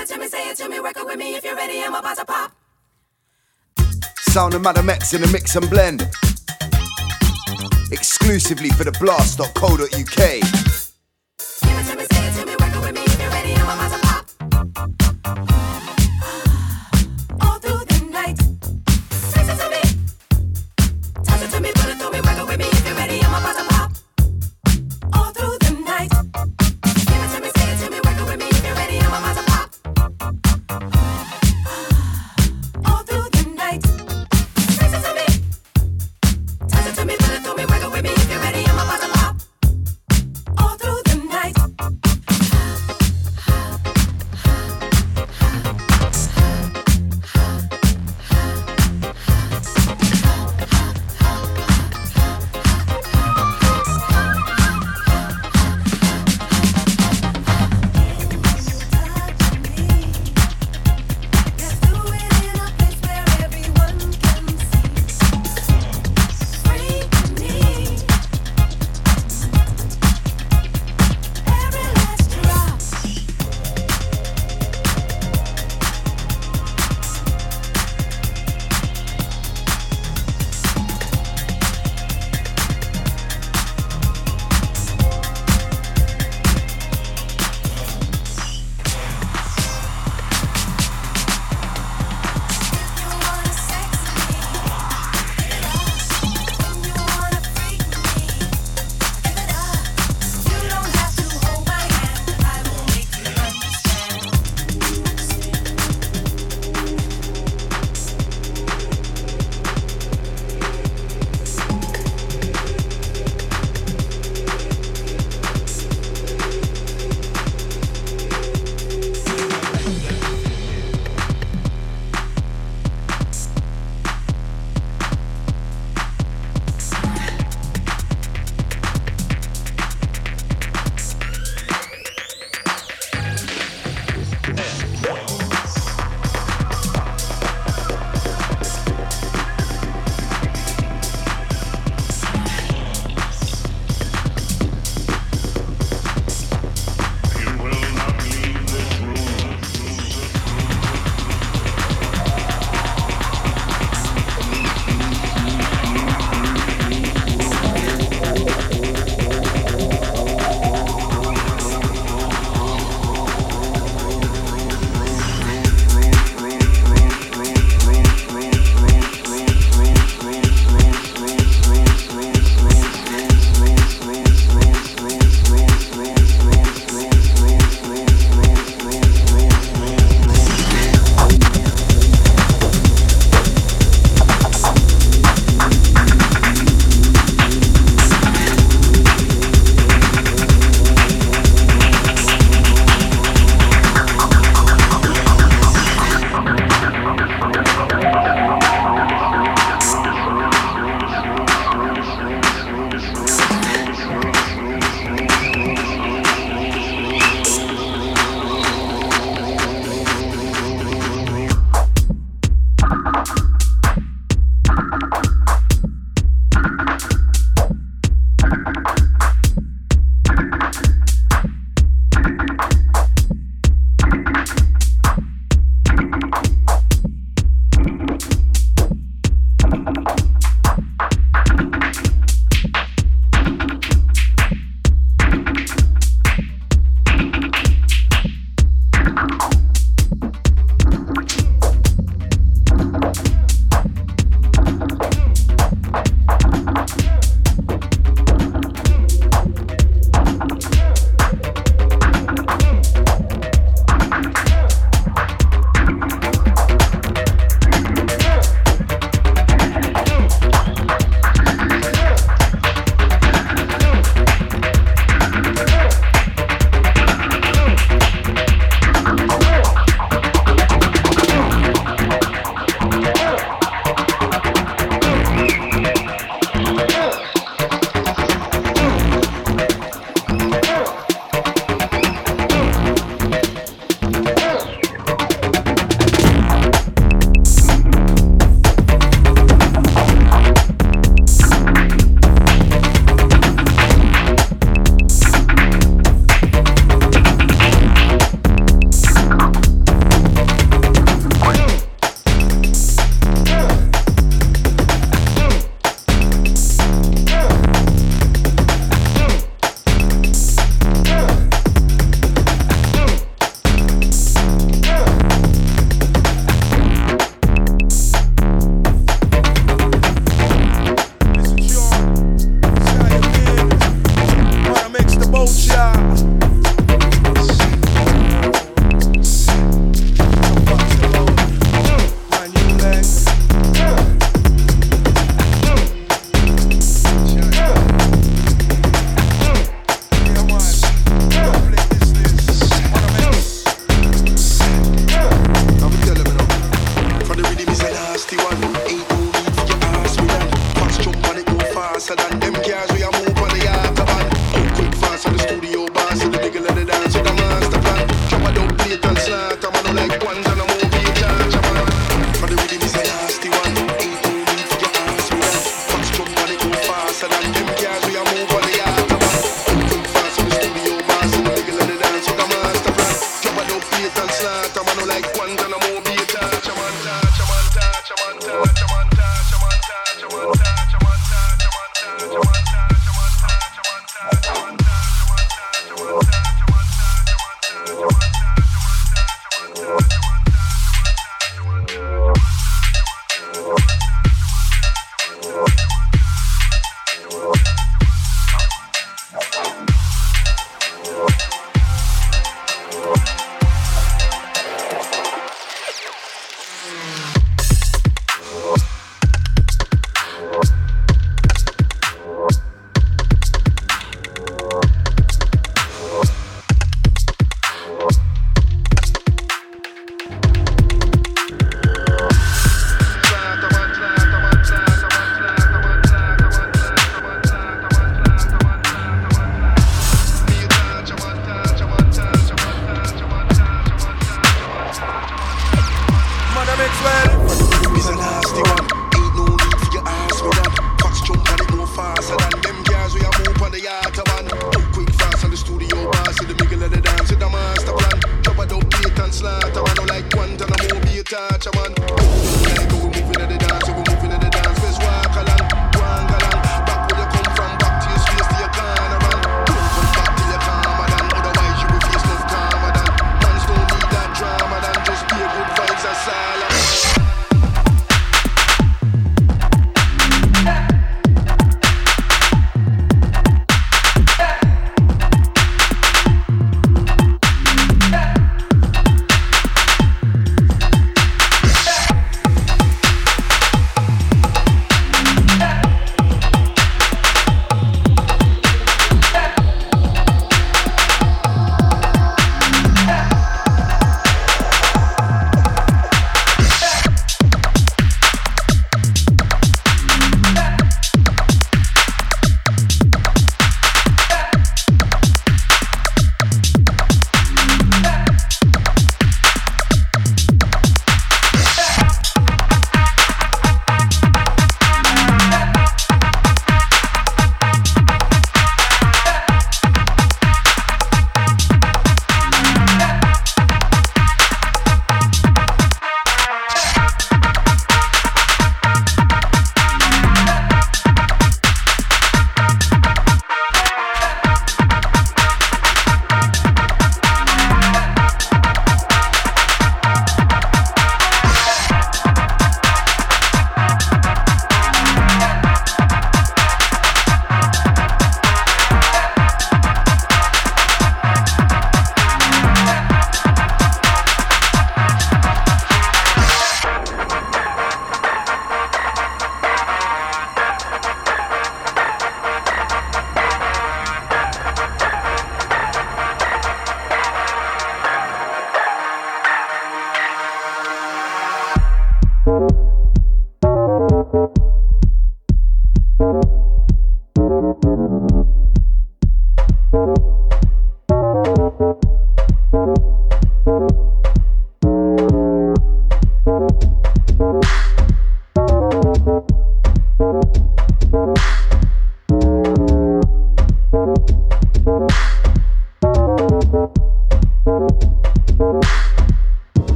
it to me, say it to me, work it with me if you're ready. I'm about to pop. Sound of Madam X in a mix and blend. Exclusively for the blast.co.uk.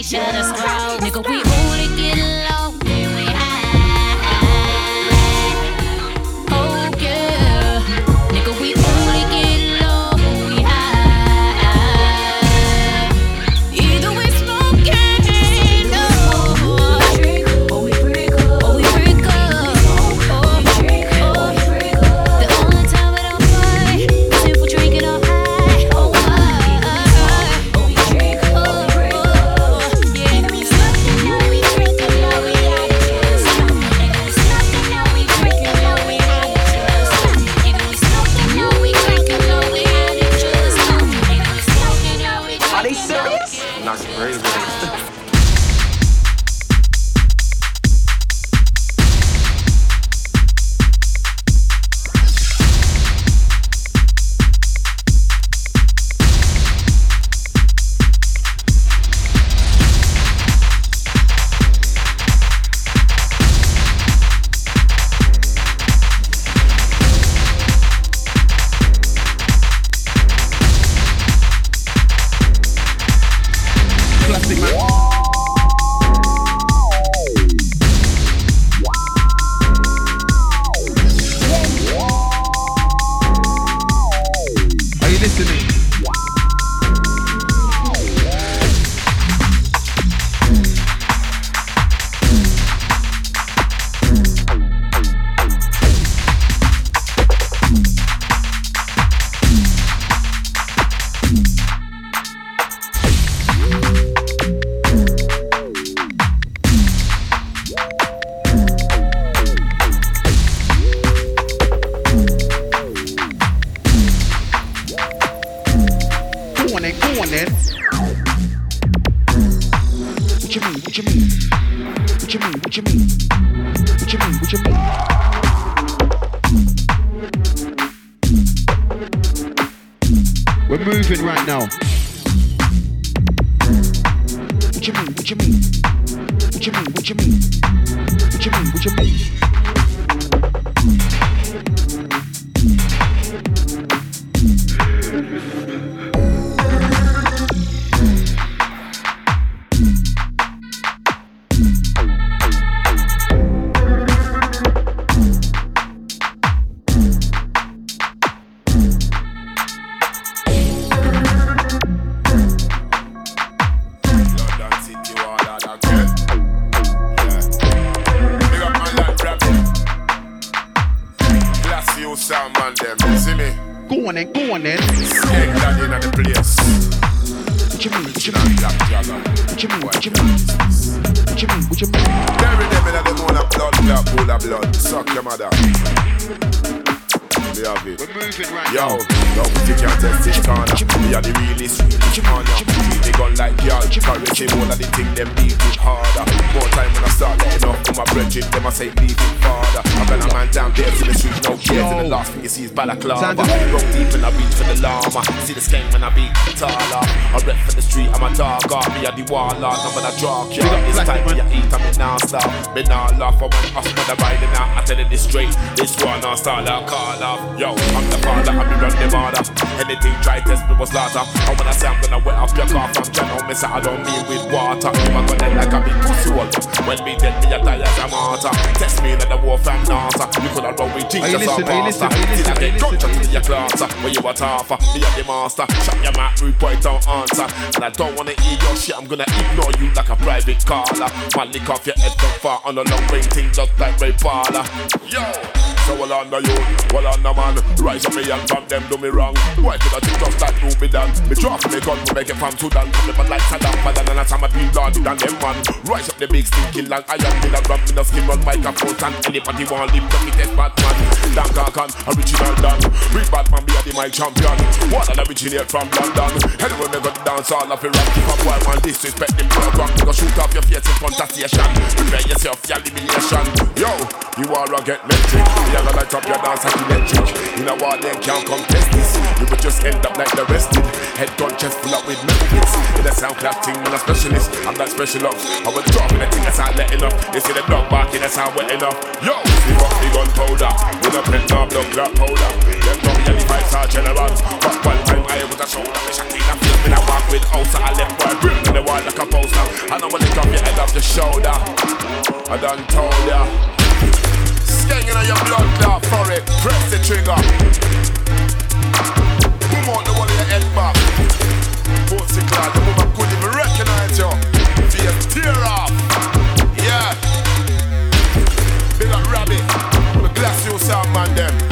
at each other's. Nigga, we Yo, no, you can't test this corner. We are the realest, corner. Treat me gun like y'all. Currency, all of the thing them beat it harder. More time when I start letting off for my brethren, them I say leave it farther. I'm gonna man down there in the street, no cares. And the last thing you see is balaclava. Roll deep and I reach for the llama. See the skank when I beat taller. I rep for the street, I'm a dog. Me at the wall, I'm gonna draw. Up It's time for you eat, I'm in now stop. Me nah laugh, I want us mother riding out. I tell you this straight, this one I'll start a call off. Yo, I'm the father, I'm the run the mother. Anything try test me was slaughter. And when I say I'm gonna wet up your car from John, me say Don't mean with water. You a gonna like a big pussy hole. When me dead, me a die as a martyr. Test me like the war from NASA. You coulda run with Jesus or listen- pastor. listen- Till I get gunshot listen- to your class. When you a tougher, me a the master. Shut your mouth, boy, don't answer. And I don't wanna hear your shit, I'm gonna ignore you like a private caller. Man, lick off your head from far on a long range thing just like Ray Parlour. Yo! So well on the youth, well on man. Rise up me and from them do me wrong. Why could I think just like Ruby done Me for me gun, we make it from Sudan. Come me but like Saddam Better than a time I be larger than them man. Rise up the big stinking land I am in a run, me no skin run microphone And anybody want live, let me test Batman Dan Kakan, original Dan Big Batman be a the mic champion. One the originate from London. Anyway me go dance all of it rock If a boy man disrespect the program. Me go shoot off your face in front of station Prepare yourself for elimination. Yo, you are a get metric You gonna light up your dance like electric You know what, they can't come test this. You would just end up like the rest did Head gun chest full up with methods In a sound class thing, I'm a specialist. I'm not special ops. I was dropping the thing that's not letting up They see the dog barking, that's not wetting up Yo, see fuck the gunpowder With a pen, no blood clot powder. Them me and the five star generals. But one time I was a shoulder Me shot in the face, me I walk with house I left boy, brim in the wall like a poster. I know when they drop your head off the shoulder. I done told ya Stinging on your blood clot for it. Press the trigger. Boom out the wall of your head back Pussy clot, the woman couldn't even recognize you. Face tear off. Yeah. Big up rabbit. Glass you sound man them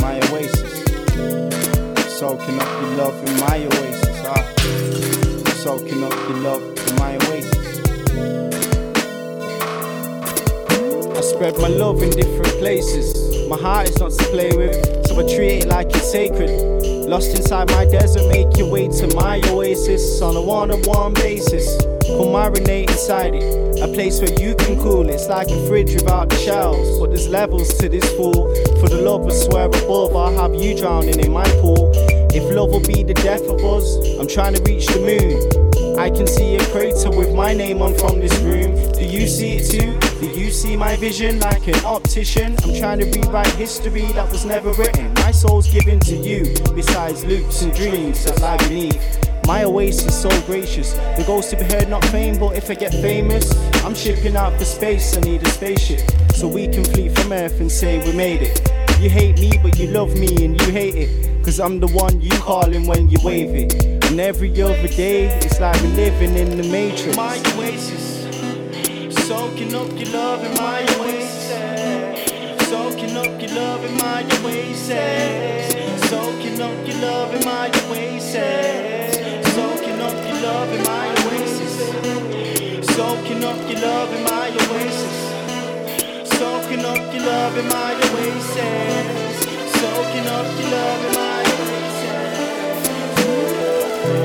my oasis. Soaking up your love in my oasis. Ah, soaking up your love in my oasis. I spread my love in different places. My heart is not to play with, so I treat it like it's sacred. Lost inside my desert, make your way to my oasis on a one on one basis. Come marinate inside it, a place where you can cool. It's like a fridge without the shelves, but there's levels to this pool. For the love I swear above, I'll have you drowning in my pool. If love will be the death of us, I'm trying to reach the moon. I can see a crater with my name on from this room. Do you see it too? Do you see my vision like an optician? I'm trying to rewrite history that was never written. My soul's given to you, besides loops and dreams that lie beneath. My oasis so gracious. The goals to be heard, not fame, but if I get famous, I'm shipping out for space. I need a spaceship so we can flee from Earth and say we made it. You hate me, but you love me and you hate it. Cause I'm the one you calling when you wave it. And every other day, it's like we're living in the matrix. My oasis, soaking up your love in my oasis. Soaking up your love in my oasis. Soaking up your love in my oasis. Love in my oasis. Soaking up your love in my oasis. Soaking up your love in my oasis. Soaking up your love in my oasis.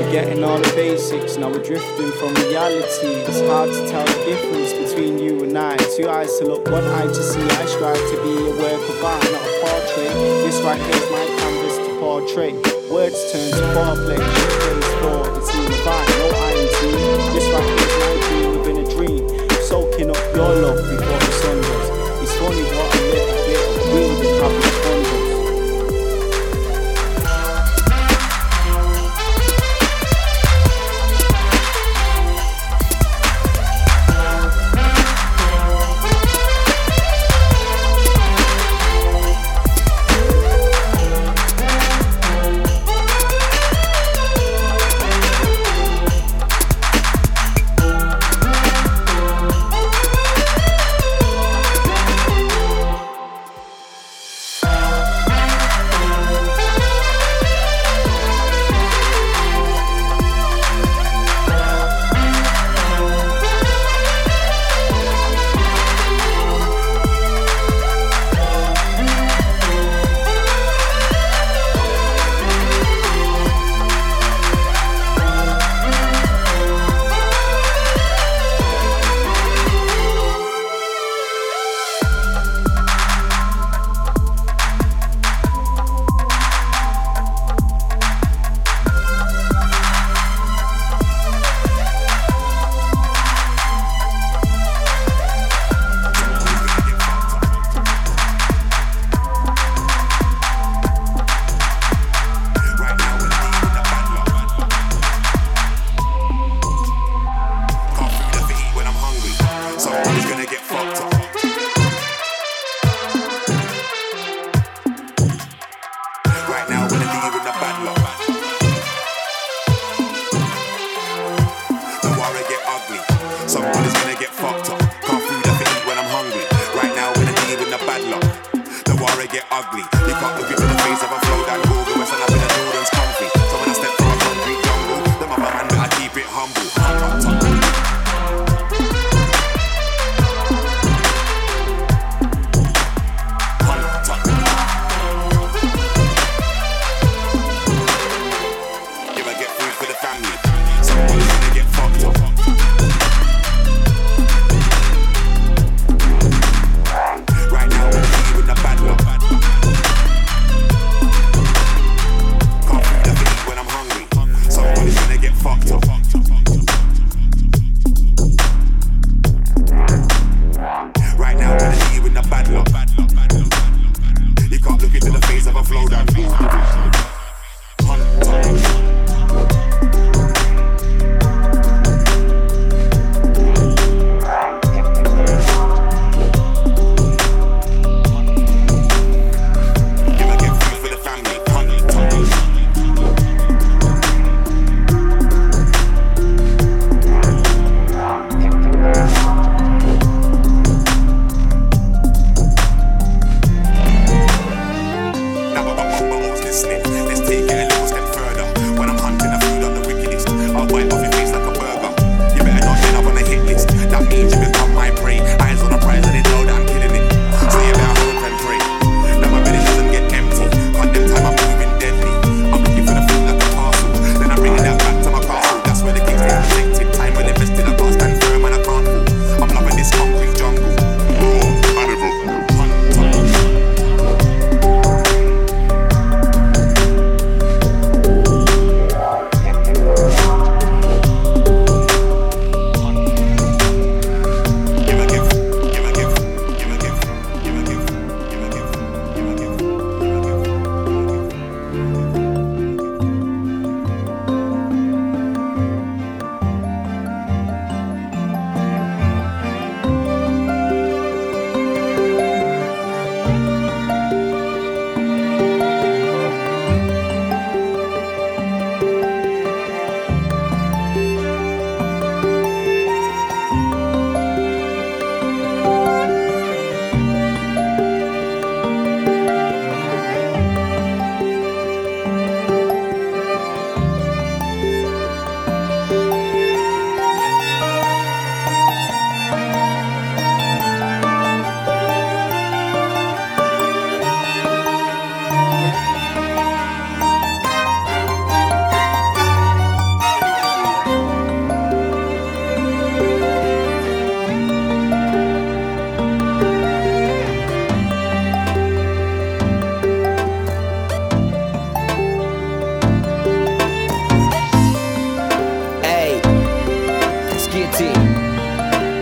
Forgetting all the basics, now we're drifting from reality. It's hard to tell the difference between you and I. Two eyes to look, one eye to see. I strive to be a work of art, not a portrait. This right here is my canvas to portray. Words turn to foreplay, plays for the Soaking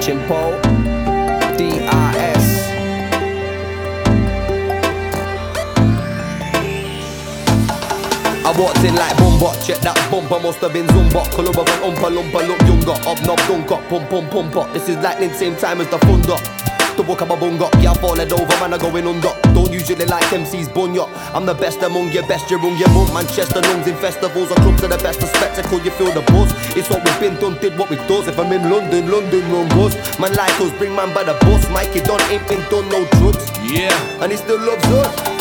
Chimpo. D-I-S. I walked in like Bumba, check that bumper, must have been Zumba. Columba van Oompa Loompa, look younger, up knob dunker, pum pum pum pum. This is lightning, same time as the thunder. The book of a bunga, yeah, I falling over, man, I going under. Usually like MCs, bunya. I'm the best among your best, you're on your mum. Manchester lungs in festivals or clubs are the best of spectacle, you feel the buzz. It's what we've been done, did what we does. If I'm in London, London run buzz. Man like us, bring man by the bus. Mikey done ain't been done no drugs. Yeah. And he still loves us.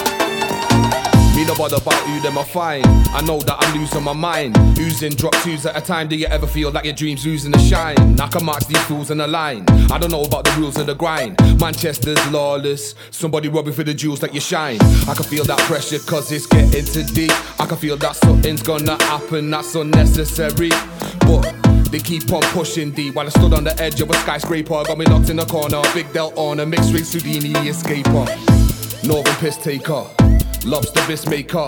Me no bother about who them I find. I know that I'm losing my mind. Oozing drop twos at a time. Do you ever feel like your dreams losing the shine? I can mark these fools in a line. I don't know about the rules of the grind. Manchester's lawless. Somebody robbing for the jewels that you shine. I can feel that pressure cause it's getting too deep. I can feel that something's gonna happen that's unnecessary. But they keep on pushing deep while I stood on the edge of a skyscraper. Got me locked in a corner. Big Del on a mixed race Houdini escaper. Northern piss taker. Lobster bisque maker.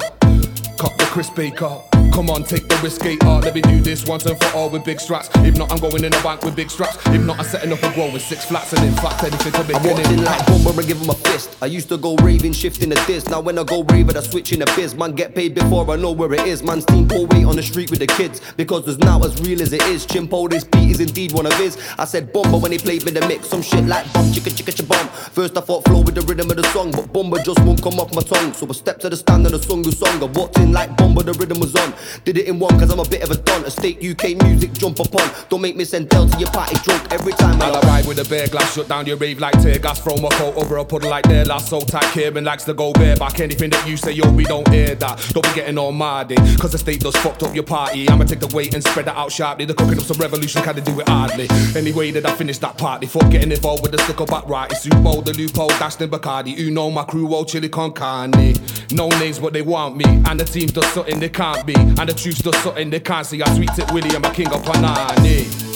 Cop the Chris Baker. Come on, take the risk, skate art. Let me do this once and for all with big straps. If not, I'm going in the bank with big straps. If not, I'm setting up a grow with six flats. And in fact, anything to make I walked an in like impact. And give him a fist. I used to go raving, shifting the disc. Now when I go raving, I switch in the biz. Man, get paid before I know where it is. Man's team pull weight on the street with the kids. Because it's now as real as it is. Chimpo, this beat is indeed one of his. I said Bumba when he played me the mix. Some shit like bum, chicka, chicka, cha-bum. First I thought flow with the rhythm of the song. But Bumba just won't come off my tongue. So I stepped to the stand and I sung the song. I walked in like Bumba, the rhythm was on. Did it in one cause I'm a bit of a don. A state UK music jump upon. Don't make me send Del to your party drunk every time I I'll arrive with a bear glass, shut down your rave like tear gas. Throw my coat over a puddle like their last. So tight, Kieran likes to go bareback. Anything that you say, yo, we don't hear that. Don't be getting all mardy, eh? cause the state does fucked up your party. I'ma take the weight and spread it out sharply. The cooking up some revolution, kinda do it hardly. Anyway, that I finish that party, fuck getting involved with the stick back right. It's Bowl, the loophole, dashed in Bacardi. You know my crew, oh, chili con carne. No names, but they want me. And the team does something they can't be. And the truth does something they can't see. I sweet it Willie, I'm a king of Panani.